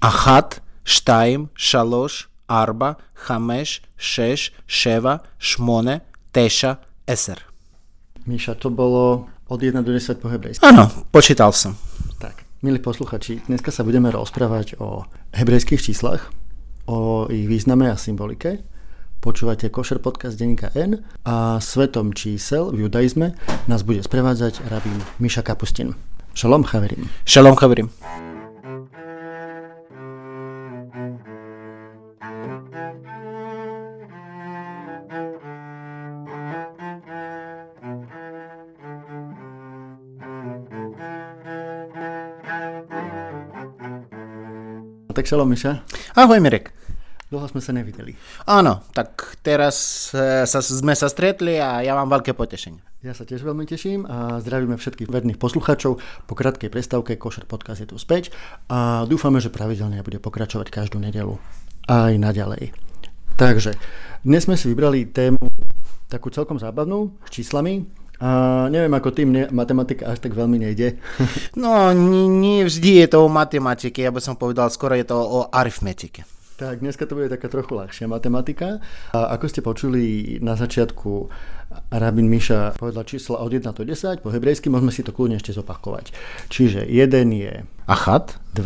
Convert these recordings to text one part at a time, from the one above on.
אחת, שתיים, שלוש, ארבע, חמש, שש, שבע, שמונה, תשע, עשר. Míša, to bolo od 1 do 10 po hebrejsky. Áno, počítal som. Tak, milí posluchači, dneska sa budeme rozprávať o hebrejských číslach, o ich význame a symbolike. Počúvate Košer podcast denníka N a svetom čísel v judaizme nás bude sprevádzať rabín Miša Kapustin. Šalom chaverim. שלום חברים. No tak Šalom Miša, Ahoj Mirek. dlho sme sa nevideli. Áno, tak teraz e, sa, sme sa stretli a ja mám veľké potešenie. Ja sa tiež veľmi teším a zdravíme všetkých verných poslucháčov. Po krátkej prestávke Košer podcast je tu späť a dúfame, že pravidelne bude pokračovať každú nedelu aj naďalej. Takže dnes sme si vybrali tému takú celkom zábavnú s číslami Uh, neviem, ako tým ne, matematika až tak veľmi nejde. no, nie, vždy je to o matematike, ja by som povedal, skoro je to o aritmetike. Tak, dneska to bude taká trochu ľahšia matematika. A ako ste počuli na začiatku, Rabin Miša povedal čísla od 1 do 10, po hebrejsky môžeme si to kľudne ešte zopakovať. Čiže 1 je... Achat. 2.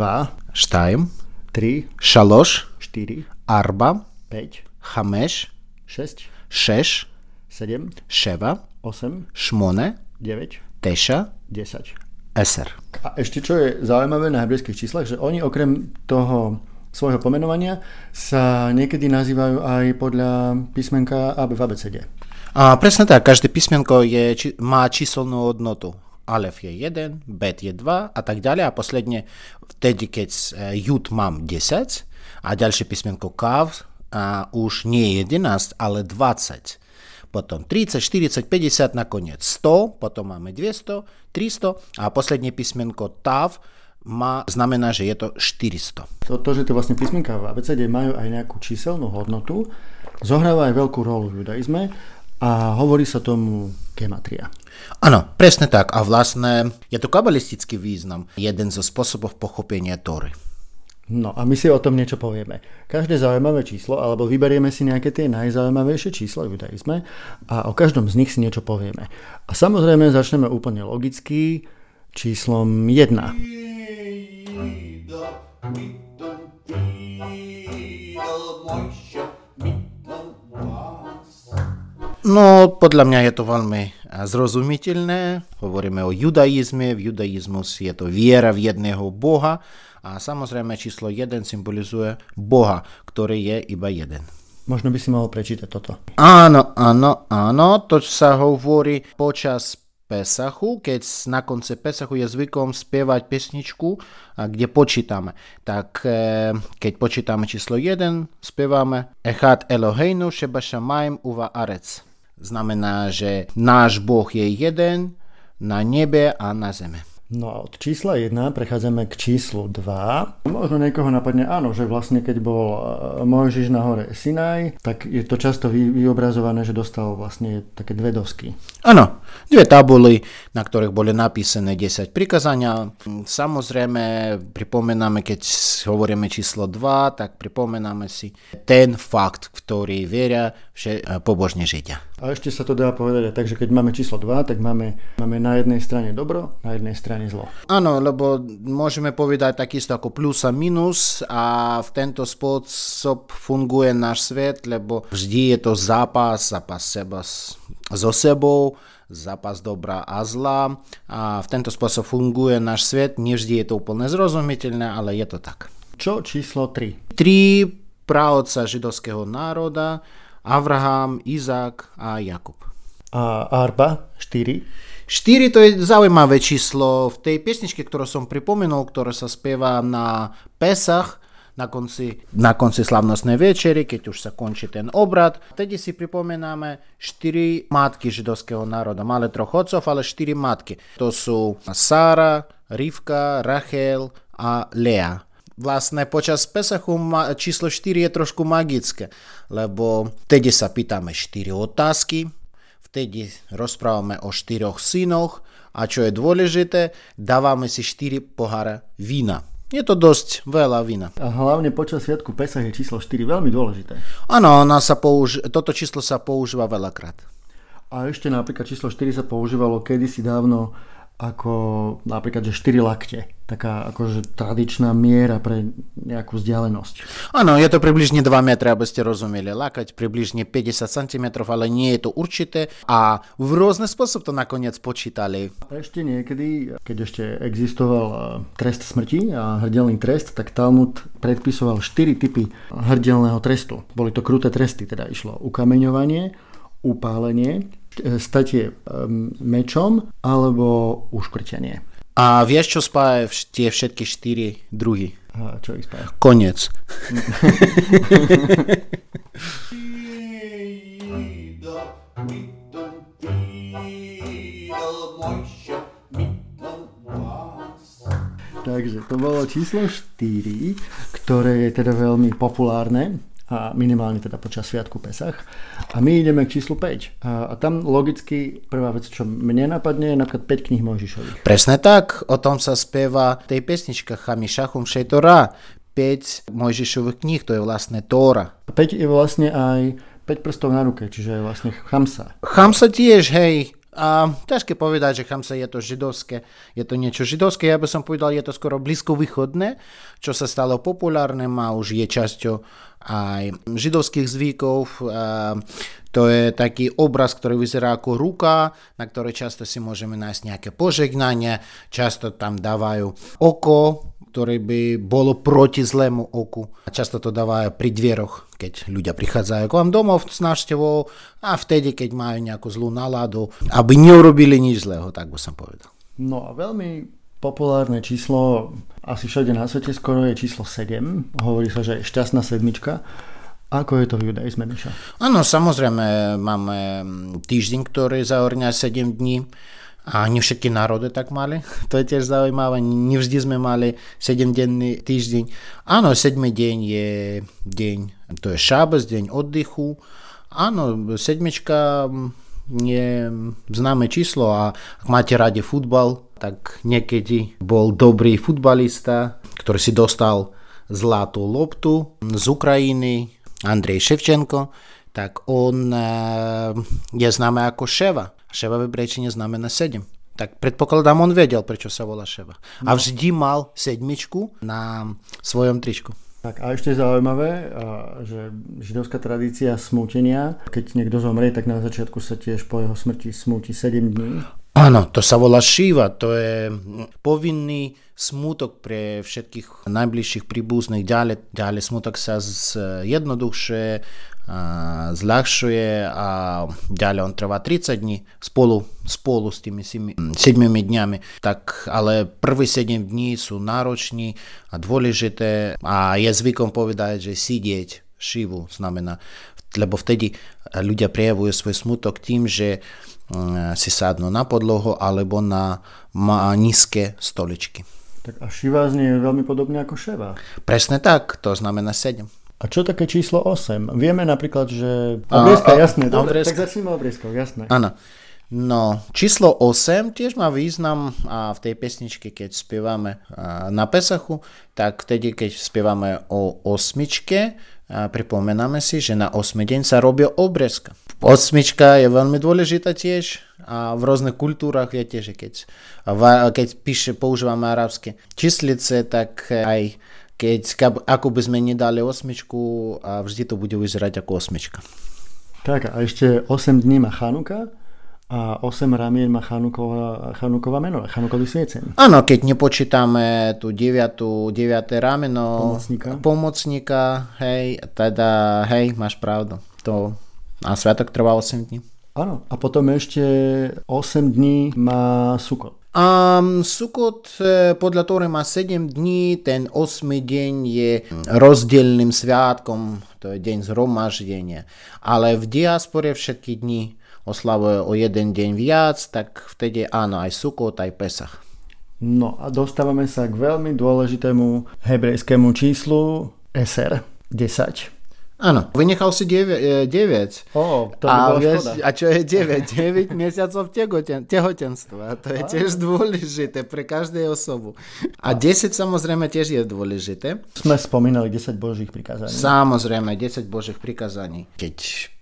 Štajm. 3. Šaloš. 4. Arba. 5. Chameš. 6. 6. 7. Ševa. 8, Šmone, 9, Teša, 10. Eser. A ešte čo je zaujímavé na hebrejských číslach, že oni okrem toho svojho pomenovania sa niekedy nazývajú aj podľa písmenka AB v ABCD. A presne tak, každé písmenko je, či, má číselnú hodnotu. Alef je 1, bet je 2 a tak ďalej. A posledne, vtedy keď e, jud mám 10 a ďalšie písmenko kav a už nie 11, ale 20. Potom 30, 40, 50, nakoniec 100, potom máme 200, 300 a posledné písmenko tav má, znamená, že je to 400. To, to, že to vlastne písmenka v ABCD majú aj nejakú číselnú hodnotu, zohráva aj veľkú rolu v judaizme a hovorí sa tomu gematria. Áno, presne tak. A vlastne je to kabalistický význam. Jeden zo spôsobov pochopenia Tory. No a my si o tom niečo povieme. Každé zaujímavé číslo, alebo vyberieme si nejaké tie najzaujímavejšie čísla v judaizme a o každom z nich si niečo povieme. A samozrejme začneme úplne logicky číslom 1. No, podľa mňa je to veľmi zrozumiteľné. Hovoríme o judaizme. V judaizmus je to viera v jedného Boha. A samozrejme číslo 1 symbolizuje Boha, ktorý je iba jeden. Možno by si mohol prečítať toto. Áno, áno, áno. To sa hovorí počas Pesachu, keď na konci Pesachu je zvykom spievať pesničku, kde počítame. Tak e, keď počítame číslo 1, spievame Echad Eloheinu Sheba Shamaim Uva Arec. Znamená, že náš Boh je jeden na nebe a na zeme. No a od čísla 1 prechádzame k číslu 2. Možno niekoho napadne, áno, že vlastne keď bol e, Mojžiš na hore Sinaj, tak je to často vy, vyobrazované, že dostal vlastne také dve dosky. Áno, dve tabuly, na ktorých boli napísané 10 prikazania. Samozrejme, pripomenáme, keď hovoríme číslo 2, tak pripomenáme si ten fakt, ktorý veria že pobožne Židia. A ešte sa to dá povedať aj tak, že keď máme číslo 2, tak máme, máme na jednej strane dobro, na jednej strane zlo. Áno, lebo môžeme povedať takisto ako plus a minus a v tento spôsob funguje náš svet, lebo vždy je to zápas, zápas seba so sebou, zápas dobra a zla a v tento spôsob funguje náš svet. Nevždy je to úplne zrozumiteľné, ale je to tak. Čo číslo 3? Tri právca židovského národa, Abraham, Izák a Jakub. A Arba 4? 4 to je zaujímavé číslo. V tej piesničke, ktorú som pripomenul, ktorá sa spieva na Pesach, na konci, na konci slavnostnej večery, keď už sa končí ten obrad. Vtedy si pripomenáme 4 matky židovského národa. Mali troch otcov, ale 4 matky. To sú Sára, Rivka, Rachel a Lea. Vlastne počas Pesachu číslo 4 je trošku magické, lebo vtedy sa pýtame 4 otázky, vtedy rozprávame o 4 synoch a čo je dôležité, dávame si 4 pohára vína. Je to dosť veľa vína. A hlavne počas Sviatku Pesach je číslo 4 veľmi dôležité. Áno, ona sa použ- toto číslo sa používa veľakrát. A ešte napríklad číslo 4 sa používalo kedysi dávno ako napríklad, že 4 lakte. Taká akože tradičná miera pre nejakú vzdialenosť. Áno, je to približne 2 metre, aby ste rozumeli. Lakať približne 50 cm, ale nie je to určité a v rôzne spôsob to nakoniec počítali. Ešte niekedy, keď ešte existoval e, trest smrti a hrdelný trest, tak Talmud predpisoval 4 typy hrdelného trestu. Boli to kruté tresty, teda išlo ukameňovanie, upálenie, statie mečom alebo uškrtenie. A vieš, čo spája tie všetky štyri druhy? A čo ich spája? Konec. Takže to bolo číslo 4, ktoré je teda veľmi populárne a minimálne teda počas Sviatku Pesach. A my ideme k číslu 5. A, a tam logicky prvá vec, čo mne napadne, je napríklad 5 kníh Mojžišových. Presne tak, o tom sa spieva tej pesničke Chamišachum Šejtora. 5 Mojžišových kníh, to je vlastne Tóra. 5 je vlastne aj 5 prstov na ruke, čiže je vlastne Chamsa. Chamsa tiež, hej, a ťažké povedať, že Chamsa je to židovské. Je to niečo židovské, ja by som povedal, je to skoro blízko východné, čo sa stalo populárne a už je časťou aj židovských zvykov. To je taký obraz, ktorý vyzerá ako ruka, na ktorej často si môžeme nájsť nejaké požegnanie, často tam dávajú oko, ktoré by bolo proti zlému oku. Často to dávajú pri dvieroch, keď ľudia prichádzajú k vám domov s návštevou a vtedy, keď majú nejakú zlú náladu, aby neurobili nič zlého, tak by som povedal. No a veľmi populárne číslo, asi všade na svete skoro je číslo 7. Hovorí sa, že je šťastná sedmička. Ako je to v judaizme, Miša? Áno, samozrejme, máme týždeň, ktorý zahrňa 7 dní. A nie všetky národy tak mali. To je tiež zaujímavé. Nevždy sme mali 7-denný týždeň. Áno, 7 deň je deň, to je šábes, deň oddychu. Áno, sedmička je známe číslo a ak máte radi futbal, tak niekedy bol dobrý futbalista, ktorý si dostal zlatú loptu z Ukrajiny, Andrej Ševčenko, tak on eh, je známe ako Ševa. Ševa v hebrejčine znamená 7. Tak predpokladám, on vedel, prečo sa volá Ševa. A no. vždy mal sedmičku na svojom tričku. Tak a ešte zaujímavé, že židovská tradícia smútenia, keď niekto zomrie, tak na začiatku sa tiež po jeho smrti smúti 7 dní. Áno, to sa volá šíva, to je povinný smutok pre všetkých najbližších príbuzných. Ďalej, ďalej smutok sa zjednoduchšie, zľahšuje a ďalej on trvá 30 dní spolu, spolu s tými 7 dňami. Tak ale prvý 7 dní sú nároční a dôležité a je zvykom povedať, že sidieť šivu znamená, lebo vtedy ľudia prejavujú svoj smutok tým, že si sadnú na podlohu alebo na nízke stoličky. Tak a šiva znie veľmi podobne ako ševa. Presne tak, to znamená 7. A čo také číslo 8? Vieme napríklad, že... Obrieska, jasné. Dobre, tak začneme obrieskou, jasné. Áno. No, číslo 8 tiež má význam a v tej pesničke, keď spievame na Pesachu, tak vtedy, keď spievame o osmičke, pripomenáme si, že na 8 deň sa robí obrezka. Osmička je veľmi dôležitá tiež a v rôznych kultúrach je tiež, keď, keď píše, používame arabské číslice, tak aj keď ako by sme nedali osmičku a vždy to bude vyzerať ako osmička. Tak a ešte 8 dní má Chanuka a 8 ramien má Chanukova, Chanukova meno, Chanukový sviecen. Áno, keď nepočítame tú 9, 9 rameno pomocníka. pomocníka, hej, teda, hej, máš pravdu. To, a sviatok trvá 8 dní. Áno, a potom ešte 8 dní má Sukot. A Sukot e, podľa Tóry má 7 dní, ten 8 deň je rozdielným sviatkom, to je deň zhromaždenia. Ale v diaspore všetky dni oslavuje o jeden deň viac, tak vtedy áno, aj Sukot, aj Pesach. No a dostávame sa k veľmi dôležitému hebrejskému číslu SR 10. Áno, vynechal si 9. 9. Ó, to by a, bola vieš, škoda. a čo je 9? 9 mesiacov tehoten, tehotenstva. To je tiež dôležité pre každej osobu. A 10 samozrejme tiež je dôležité. Sme spomínali 10 božích prikázaní. Samozrejme, 10 božích prikázaní. Keď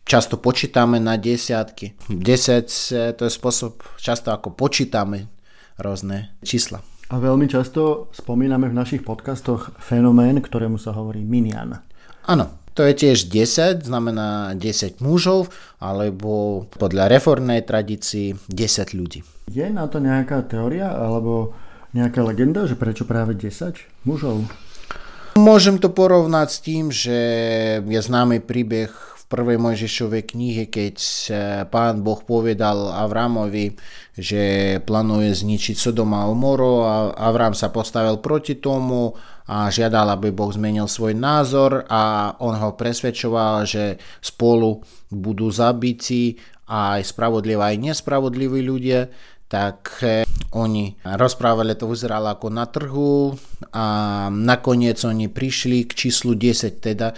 často počítame na desiatky. 10 eh, to je spôsob, často ako počítame rôzne čísla. A veľmi často spomíname v našich podcastoch fenomén, ktorému sa hovorí minian. Áno, to je tiež 10, znamená 10 mužov, alebo podľa reformnej tradícii 10 ľudí. Je na to nejaká teória alebo nejaká legenda, že prečo práve 10 mužov? Môžem to porovnať s tým, že je známy príbeh v prvej Mojžišovej knihe, keď pán Boh povedal Avramovi, že plánuje zničiť Sodom a Omoro a Avram sa postavil proti tomu a žiadal, aby Boh zmenil svoj názor a on ho presvedčoval, že spolu budú zabití aj spravodliví, aj nespravodliví ľudia, tak eh, oni rozprávali, to vyzeralo ako na trhu a nakoniec oni prišli k číslu 10, teda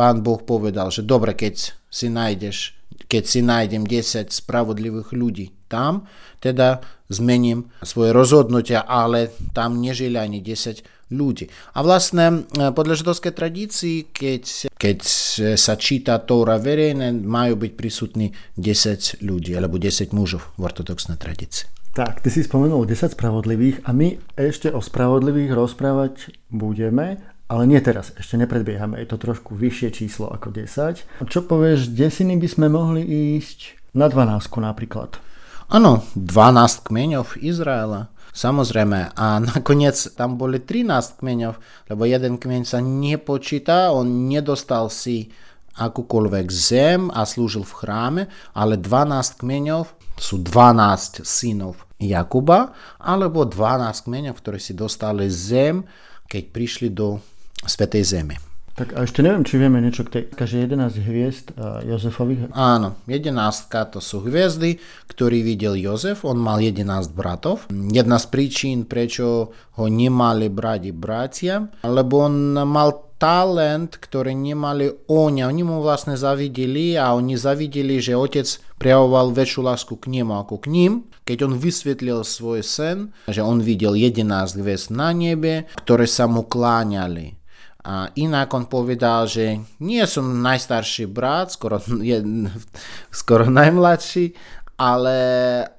pán Boh povedal, že dobre, keď si nájdeš, keď si nájdem 10 spravodlivých ľudí tam, teda zmením svoje rozhodnutia, ale tam nežili ani 10 ľudí. A vlastne eh, podľa židovskej tradícii, keď, keď sa číta Tóra verejne, majú byť prisutní 10 ľudí, alebo 10 mužov v ortodoxnej tradícii. Tak, ty si spomenul 10 spravodlivých a my ešte o spravodlivých rozprávať budeme, ale nie teraz, ešte nepredbiehame, je to trošku vyššie číslo ako 10. A čo povieš, desiny by sme mohli ísť na 12 napríklad? Áno, 12 kmeňov Izraela. Samozrejme, a nakoniec tam boli 13 kmeňov, lebo jeden kmeň sa nepočíta, on nedostal si akúkoľvek zem a slúžil v chráme, ale 12 kmeňov sú 12 synov Jakuba, alebo 12 kmeňov, ktorí si dostali zem, keď prišli do Svetej Zeme. Tak a ešte neviem, či vieme niečo k tej, že 11 hviezd Jozefových. Áno, 11 to sú hviezdy, ktorý videl Jozef, on mal 11 bratov. Jedna z príčin, prečo ho nemali brať bratia, lebo on mal talent, ktorý nemali oni. Oni mu vlastne zavideli a oni zavideli, že otec prejavoval väčšiu lásku k nemu ako k ním. Keď on vysvetlil svoj sen, že on videl 11 hviezd na nebe, ktoré sa mu kláňali. A inak on povedal, že nie som najstarší brat, skoro, je, skoro najmladší, ale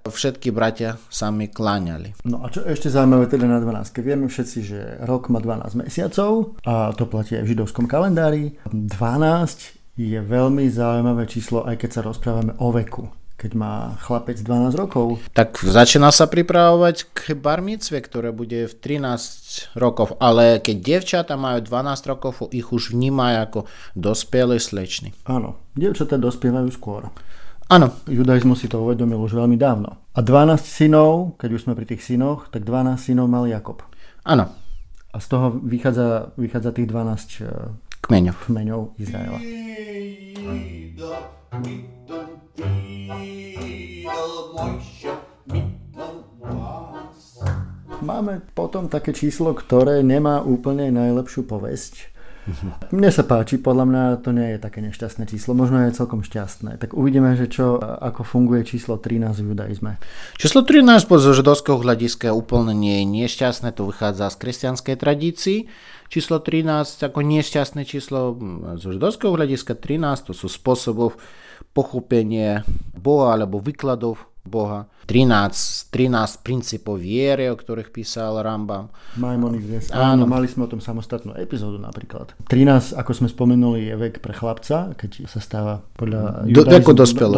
všetky bratia sa mi kláňali. No a čo ešte zaujímavé teda na 12? Vieme všetci, že rok má 12 mesiacov a to platí aj v židovskom kalendári. 12 je veľmi zaujímavé číslo, aj keď sa rozprávame o veku keď má chlapec 12 rokov. Tak začína sa pripravovať k barmicve, ktoré bude v 13 rokov, ale keď devčata majú 12 rokov, ich už vnímajú ako dospelé slečny. Áno, devčata dospievajú skôr. Áno. Judaizmus si to uvedomil už veľmi dávno. A 12 synov, keď už sme pri tých synoch, tak 12 synov mal Jakob. Áno. A z toho vychádza, vychádza tých 12 eh, kmeňov, kmeňov Izraela. Máme potom také číslo, ktoré nemá úplne najlepšiu povesť. Mne sa páči, podľa mňa to nie je také nešťastné číslo, možno je celkom šťastné. Tak uvidíme, že čo, ako funguje číslo 13 v judaizme. Číslo 13 zo židovského hľadiska úplne nie je nešťastné, to vychádza z kresťanskej tradícii. Číslo 13 ako nešťastné číslo zo židovského hľadiska 13 to sú spôsobov pochopenie Boha alebo výkladov Boha. 13, 13 princípov viery, o ktorých písal Rambam. Maimonides. Áno. Mali sme o tom samostatnú epizódu napríklad. 13, ako sme spomenuli, je vek pre chlapca, keď sa stáva podľa Do,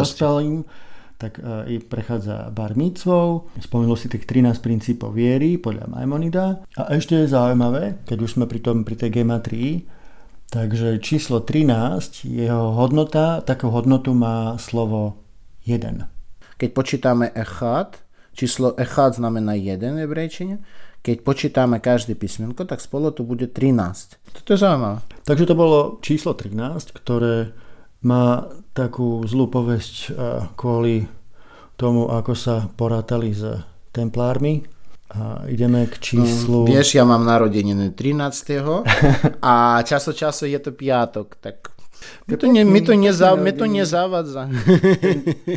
dospelým tak uh, prechádza bar mitzvou. Spomenul si tých 13 princípov viery podľa Maimonida. A ešte je zaujímavé, keď už sme pri, tom, pri tej gematrii, takže číslo 13, jeho hodnota, takú hodnotu má slovo 1. Keď počítame echad, číslo echad znamená 1 v hebrejčine, keď počítame každé písmenko, tak spolu to bude 13. Toto je zaujímavé. Takže to bolo číslo 13, ktoré má takú zlú povesť eh, kvôli tomu, ako sa porátali s templármi. A ideme k číslu... Mm, vieš, ja mám narodeniny 13. a časo času je to piatok, tak My to, ne, my to, neza, my to nezavádza.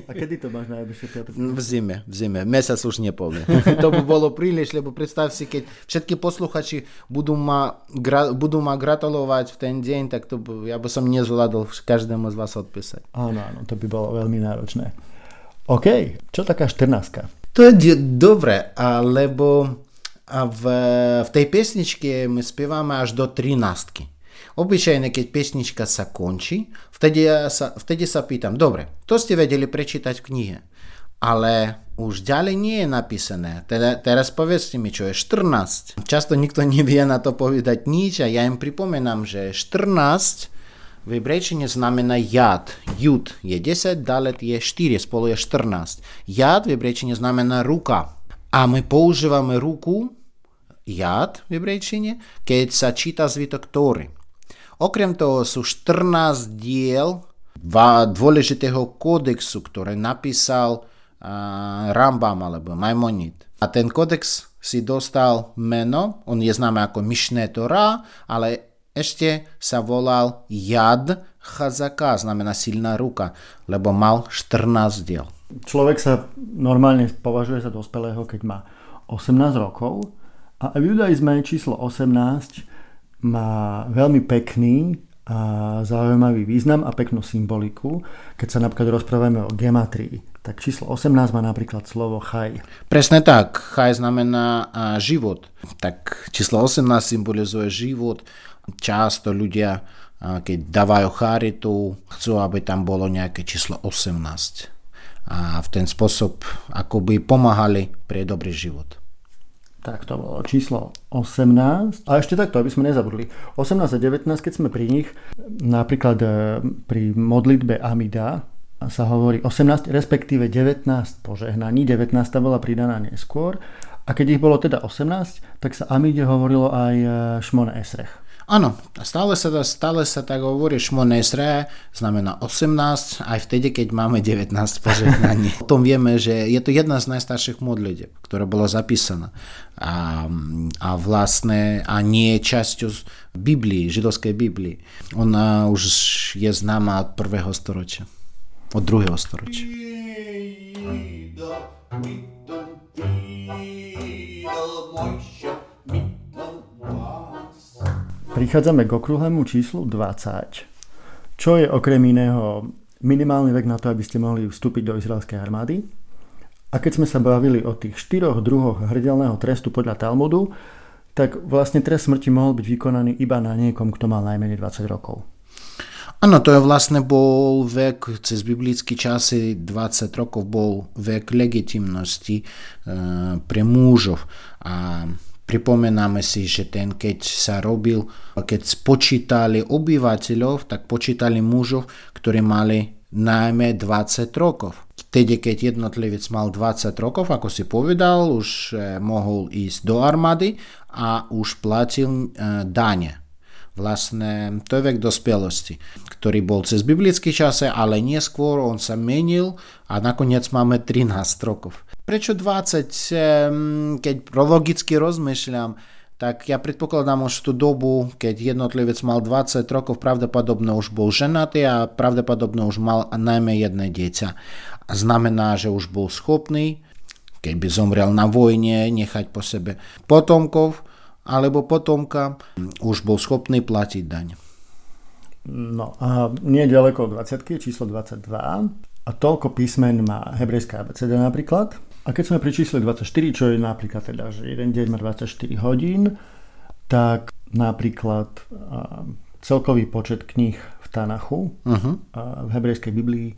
A kedy to máš najbližšie V zime, v zime. Mesiac už nepovie. to by bolo príliš, lebo predstav si, keď všetky posluchači budú ma, gra, budú ma gratulovať v ten deň, tak to by, ja by som nezvládol každému z vás odpísať. Áno, áno, to by bolo veľmi náročné. OK, čo taká 14 To je dobre, lebo v, v tej pesničke my spievame až do 13 Obyčajne, keď pesnička sa končí, vtedy, ja sa, vtedy sa pýtam, dobre, to ste vedeli prečítať v knihe, ale už ďalej nie je napísané. Teda, teraz povedzte mi, čo je 14. Často nikto nevie na to povedať nič a ja im pripomínam, že 14 v hebrejčine znamená jad. Jud je 10, dalet je 4, spolu je 14. Jad v hebrejčine znamená ruka. A my používame ruku, jad v hebrejčine, keď sa číta zvitok Tóry. Okrem toho sú 14 diel dôležitého kódexu, ktoré napísal uh, Rambam alebo Maimonid. A ten kódex si dostal meno, on je známy ako Myšné Torá, ale ešte sa volal Jad Chazaka, znamená silná ruka, lebo mal 14 diel. Človek sa normálne považuje za dospelého, keď má 18 rokov a v judaizme číslo 18 má veľmi pekný a zaujímavý význam a peknú symboliku. Keď sa napríklad rozprávame o gematrii, tak číslo 18 má napríklad slovo chaj. Presne tak, chaj znamená život. Tak číslo 18 symbolizuje život. Často ľudia, keď dávajú charitu, chcú, aby tam bolo nejaké číslo 18. A v ten spôsob akoby pomáhali pre dobrý život. Tak to bolo číslo 18. A ešte takto, aby sme nezabudli. 18 a 19, keď sme pri nich, napríklad e, pri modlitbe Amida sa hovorí 18, respektíve 19 požehnaní. 19 bola pridaná neskôr. A keď ich bolo teda 18, tak sa Amide hovorilo aj e, Šmona Esrech. Áno, stále sa, stále sa tak hovorí Šmonesre, znamená 18, aj vtedy, keď máme 19 požehnaní. o tom vieme, že je to jedna z najstarších modlitev, ktorá bola zapísaná. A, a vlastne a nie je časťou Biblii, židovskej Biblii. Ona už je známa od prvého storočia, od druhého storočia. Prichádzame k okrúhlemu číslu 20, čo je okrem iného minimálny vek na to, aby ste mohli vstúpiť do izraelskej armády. A keď sme sa bavili o tých štyroch druhoch hrdelného trestu podľa Talmudu, tak vlastne trest smrti mohol byť vykonaný iba na niekom, kto mal najmenej 20 rokov. Áno, to je vlastne bol vek, cez biblické časy 20 rokov bol vek legitimnosti e, pre mužov. A Pripomenáme si, že ten, keď sa robil, keď spočítali obyvateľov, tak počítali mužov, ktorí mali najmä 20 rokov. Vtedy, keď jednotlivec mal 20 rokov, ako si povedal, už eh, mohol ísť do armády a už platil e, dane. Vlastne to je vek dospelosti, ktorý bol cez biblické čase, ale neskôr on sa menil a nakoniec máme 13 rokov. Prečo 20? Keď logicky rozmýšľam, tak ja predpokladám už tú dobu, keď jednotlivec mal 20 rokov, pravdepodobne už bol ženatý a pravdepodobne už mal najmä jedné dieťa. A znamená, že už bol schopný, keď by zomrel na vojne, nechať po sebe potomkov, alebo potomka, už bol schopný platiť daň. No a nie ďaleko od 20, číslo 22. A toľko písmen má hebrejská abeceda napríklad. A keď sme pri čísle 24, čo je napríklad teda, že jeden deň má 24 hodín, tak napríklad celkový počet kníh v Tanachu uh-huh. v hebrejskej Biblii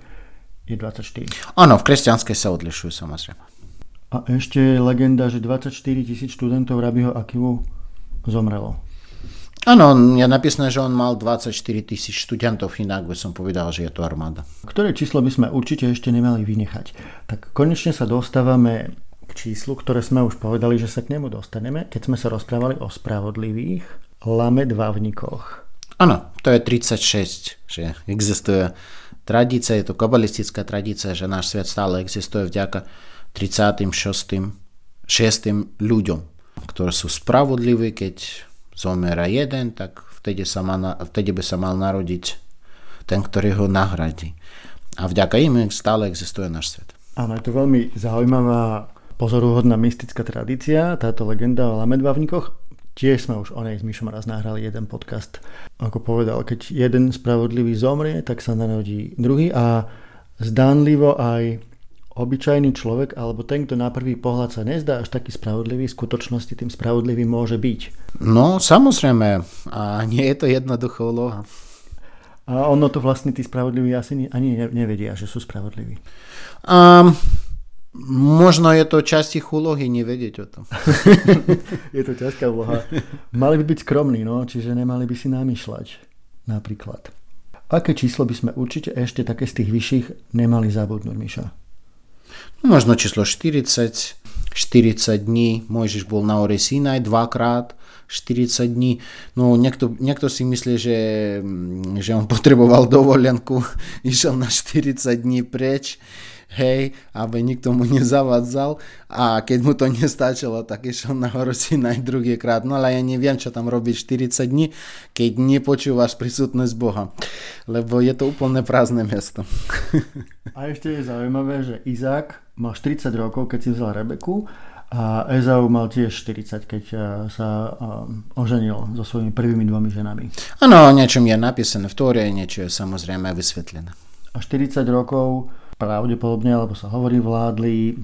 je 24. Áno, v kresťanskej sa odlišujú samozrejme. A ešte je legenda, že 24 tisíc študentov Rabiho Akivu zomrelo. Áno, je napísané, že on mal 24 tisíc študentov, inak by som povedal, že je to armáda. Ktoré číslo by sme určite ešte nemali vynechať? Tak konečne sa dostávame k číslu, ktoré sme už povedali, že sa k nemu dostaneme, keď sme sa rozprávali o spravodlivých lamedvavnikoch. Áno, to je 36, že existuje tradícia, je to kabalistická tradícia, že náš svet stále existuje vďaka 36. 6. ľuďom, ktorí sú spravodliví, keď zomera jeden, tak vtedy, sa má, vtedy by sa mal narodiť ten, ktorý ho nahradí. A vďaka im stále existuje náš svet. Áno, je to veľmi zaujímavá, pozoruhodná mystická tradícia, táto legenda o lamedbavníkoch. Tiež sme už o nej s Myšom raz nahrali jeden podcast. Ako povedal, keď jeden spravodlivý zomrie, tak sa narodí druhý a zdánlivo aj obyčajný človek alebo ten, kto na prvý pohľad sa nezdá až taký spravodlivý, v skutočnosti tým spravodlivým môže byť. No, samozrejme. A nie je to jednoduchá úloha. A ono to vlastne tí spravodliví asi ani nevedia, že sú spravodliví. Um, možno je to časť ich úlohy nevedieť o tom. je to ťažká úloha. Mali by byť skromní, no, čiže nemali by si namýšľať napríklad. Aké číslo by sme určite ešte také z tých vyšších nemali zabudnúť, Miša? No, možno číslo 40, 40 dní, Mojžiš bol na ore Sinaj dvakrát, 40 dní. No niekto, niekto si myslí, že, že on potreboval dovolenku, išiel na 40 dní preč hej, aby nikto mu nezavadzal a keď mu to nestačilo, tak išiel na horu Sinaj druhýkrát. No ale ja neviem, čo tam robiť 40 dní, keď nepočúvaš prísutnosť Boha, lebo je to úplne prázdne miesto. a ešte je zaujímavé, že Izák mal 40 rokov, keď si vzal Rebeku a Ezau mal tiež 40, keď eh, sa eh, oženil so svojimi prvými dvomi ženami. Áno, niečom je napísané v Tóre, niečo je samozrejme vysvetlené. A 40 rokov pravdepodobne, alebo sa hovorí, vládli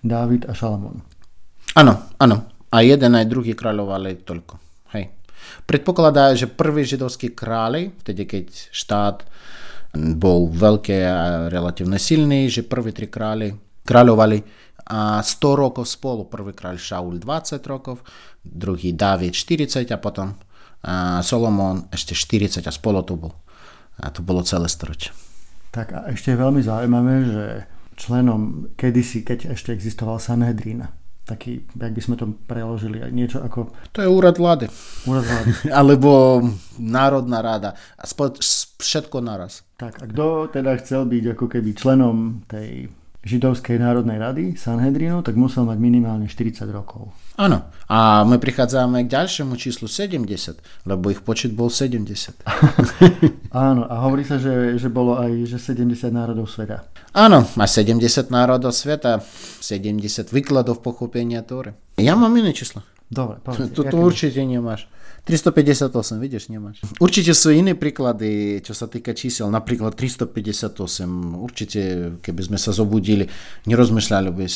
Dávid a Šalamón. Áno, áno. A jeden aj druhý kráľovali toľko. Hej. Predpokladá, že prvý židovský králi, vtedy keď štát bol veľký a relatívne silný, že prví tri králi kráľovali a 100 rokov spolu. Prvý kráľ Šaul 20 rokov, druhý Dávid 40 a potom Solomon ešte 40 a spolu to bol. A to bolo celé storočie. Tak a ešte je veľmi zaujímavé, že členom kedysi, keď ešte existoval Sanhedrin, taký, jak by sme to preložili, niečo ako... To je úrad vlády. Úrad vlády. Alebo Národná rada. A všetko naraz. Tak a kto teda chcel byť ako keby členom tej židovskej národnej rady Sanhedrinu, tak musel mať minimálne 40 rokov. Áno. A my prichádzame k ďalšiemu číslu 70, lebo ich počet bol 70. Áno, a hovorí sa, že, že bolo aj že 70 národov sveta. Áno, a 70 národov sveta, 70 výkladov pochopenia Tóry. Ja mám iné číslo. Dobre, povedz. Tu určite nemáš. 358, vidíš, nemáš. Určite sú iné príklady, čo sa týka čísel. Napríklad 358. Určite, keby sme sa zobudili, nerozmýšľali by,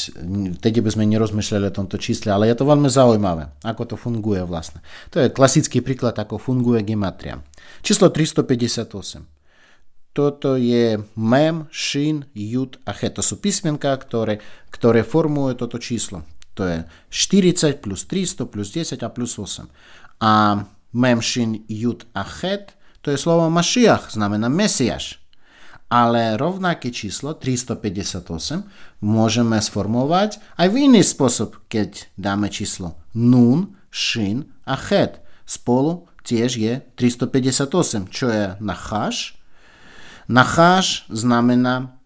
vtedy by sme nerozmýšľali o tomto čísle, ale je to veľmi zaujímavé, ako to funguje vlastne. To je klasický príklad, ako funguje gematria. Číslo 358. Toto je mem, šin, jud a he. To sú písmenka, ktoré, ktoré formujú toto číslo. To je 40 plus 300 plus 10 a plus 8 a memšin jud a chet, to je slovo Mašiach, znamená Mesiaš. Ale rovnaké číslo 358 môžeme sformovať aj v iný spôsob, keď dáme číslo nun, šin a chet. Spolu tiež je 358, čo je nacháš. Nacháš znamená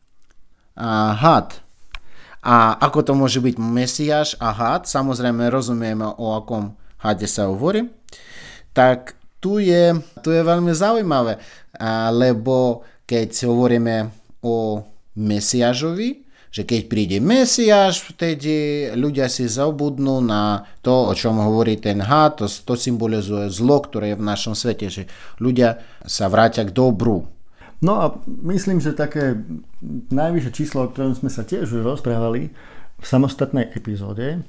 a, had. A ako to môže byť Mesiaš a had, samozrejme rozumieme o akom hade sa hovorí tak tu je, tu je veľmi zaujímavé, lebo keď hovoríme o Mesiažovi, že keď príde Mesiaš, vtedy ľudia si zabudnú na to, o čom hovorí ten had, to, to symbolizuje zlo, ktoré je v našom svete, že ľudia sa vrátia k dobru. No a myslím, že také najvyššie číslo, o ktorom sme sa tiež už rozprávali v samostatnej epizóde,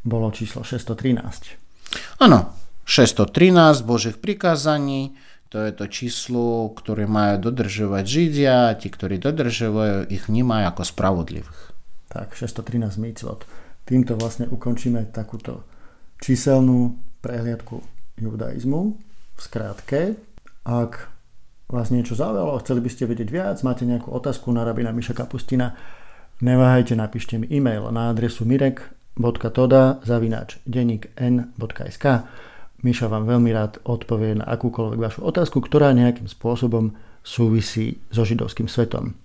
bolo číslo 613. Áno, 613 Božích prikázaní, to je to číslo, ktoré majú dodržovať Židia, tí, ktorí dodržujú, ich vnímajú ako spravodlivých. Tak, 613 mitzvot. Týmto vlastne ukončíme takúto číselnú prehliadku judaizmu. V skrátke, ak vás niečo zaujalo, chceli by ste vedieť viac, máte nejakú otázku na rabina Miša Kapustina, neváhajte, napíšte mi e-mail na adresu mirek.toda zavináč denník.n.sk Miša vám veľmi rád odpovie na akúkoľvek vašu otázku, ktorá nejakým spôsobom súvisí so židovským svetom.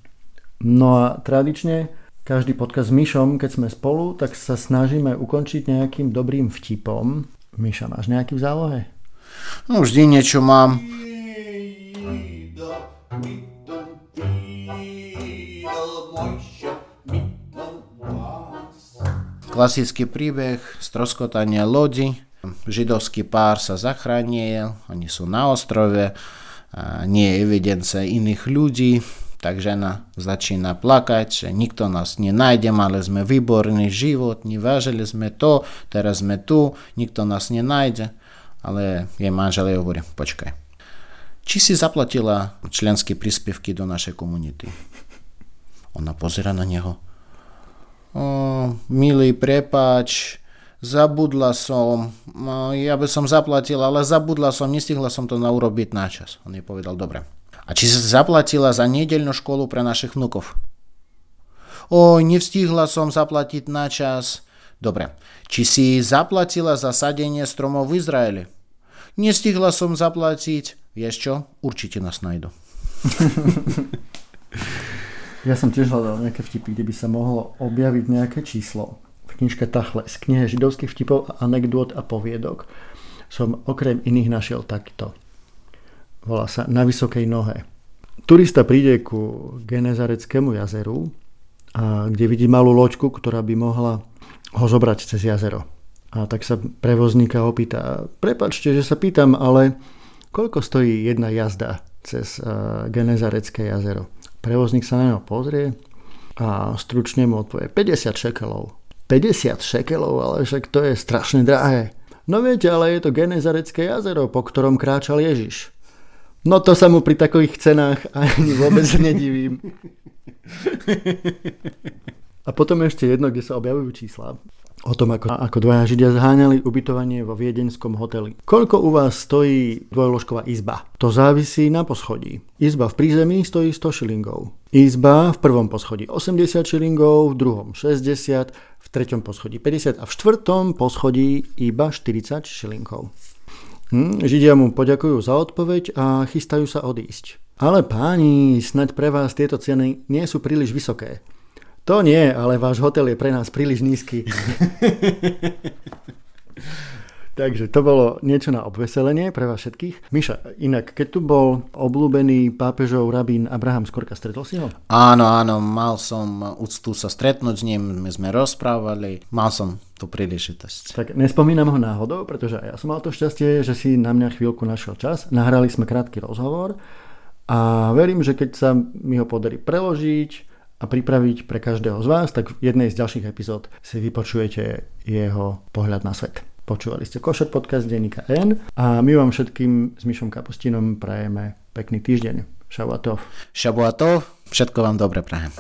No a tradične každý podcast s Mišom, keď sme spolu, tak sa snažíme ukončiť nejakým dobrým vtipom. Miša, máš nejaký v zálohe? No vždy niečo mám. Klasický príbeh stroskotania lodi. Židovský pár sa zachránil, oni sú na ostrove, nie je evidence iných ľudí, tak žena začína plakať, že nikto nás nenájde, mali sme výborný život, nevážili sme to, teraz sme tu, nikto nás nenájde. Ale jej manžel jej hovorí, počkaj, či si zaplatila členské príspevky do našej komunity? Ona pozera na neho, milý, prepač, zabudla som, ja by som zaplatila, ale zabudla som, nestihla som to urobiť na čas. On jej povedal, dobre. A či si zaplatila za nedeľnú školu pre našich vnukov? Oj, nevstihla som zaplatiť na čas. Dobre. Či si zaplatila za sadenie stromov v Izraeli? Nestihla som zaplatiť. Vieš čo? Určite nás nájdu. Ja som tiež hľadal nejaké vtipy, kde by sa mohlo objaviť nejaké číslo. V knižke Tachle z knihe židovských vtipov, anekdôt a poviedok som okrem iných našiel takto. Volá sa Na vysokej nohe. Turista príde ku Genezareckému jazeru, a kde vidí malú loďku, ktorá by mohla ho zobrať cez jazero. A tak sa prevozníka opýta, prepačte, že sa pýtam, ale koľko stojí jedna jazda cez Genezarecké jazero? Prevozník sa na neho pozrie a stručne mu odpovie 50 šekelov. 50 šekelov, ale však to je strašne drahé. No viete, ale je to Genezarecké jazero, po ktorom kráčal Ježiš. No to sa mu pri takových cenách ani vôbec nedivím. A potom ešte jedno, kde sa objavujú čísla o tom, ako, ako dvaja Židia zháňali ubytovanie vo viedenskom hoteli. Koľko u vás stojí dvojložková izba? To závisí na poschodí. Izba v prízemí stojí 100 šilingov. Izba v prvom poschodí 80 šilingov, v druhom 60, v treťom poschodí 50 a v štvrtom poschodí iba 40 šilingov. Hm, Židia mu poďakujú za odpoveď a chystajú sa odísť. Ale páni, snaď pre vás tieto ceny nie sú príliš vysoké. To nie, ale váš hotel je pre nás príliš nízky. Takže to bolo niečo na obveselenie pre vás všetkých. Miša, inak, keď tu bol obľúbený pápežov rabín Abraham Skorka, stretol si ho? Áno, áno, mal som úctu sa stretnúť s ním, my sme rozprávali, mal som tú príležitosť. Tak nespomínam ho náhodou, pretože ja som mal to šťastie, že si na mňa chvíľku našiel čas. Nahrali sme krátky rozhovor a verím, že keď sa mi ho podarí preložiť, a pripraviť pre každého z vás, tak v jednej z ďalších epizód si vypočujete jeho pohľad na svet. Počúvali ste Košer podcast denníka N a my vám všetkým s Mišom Kapustinom prajeme pekný týždeň. Šabuatov. Šabuatov, všetko vám dobre prajem.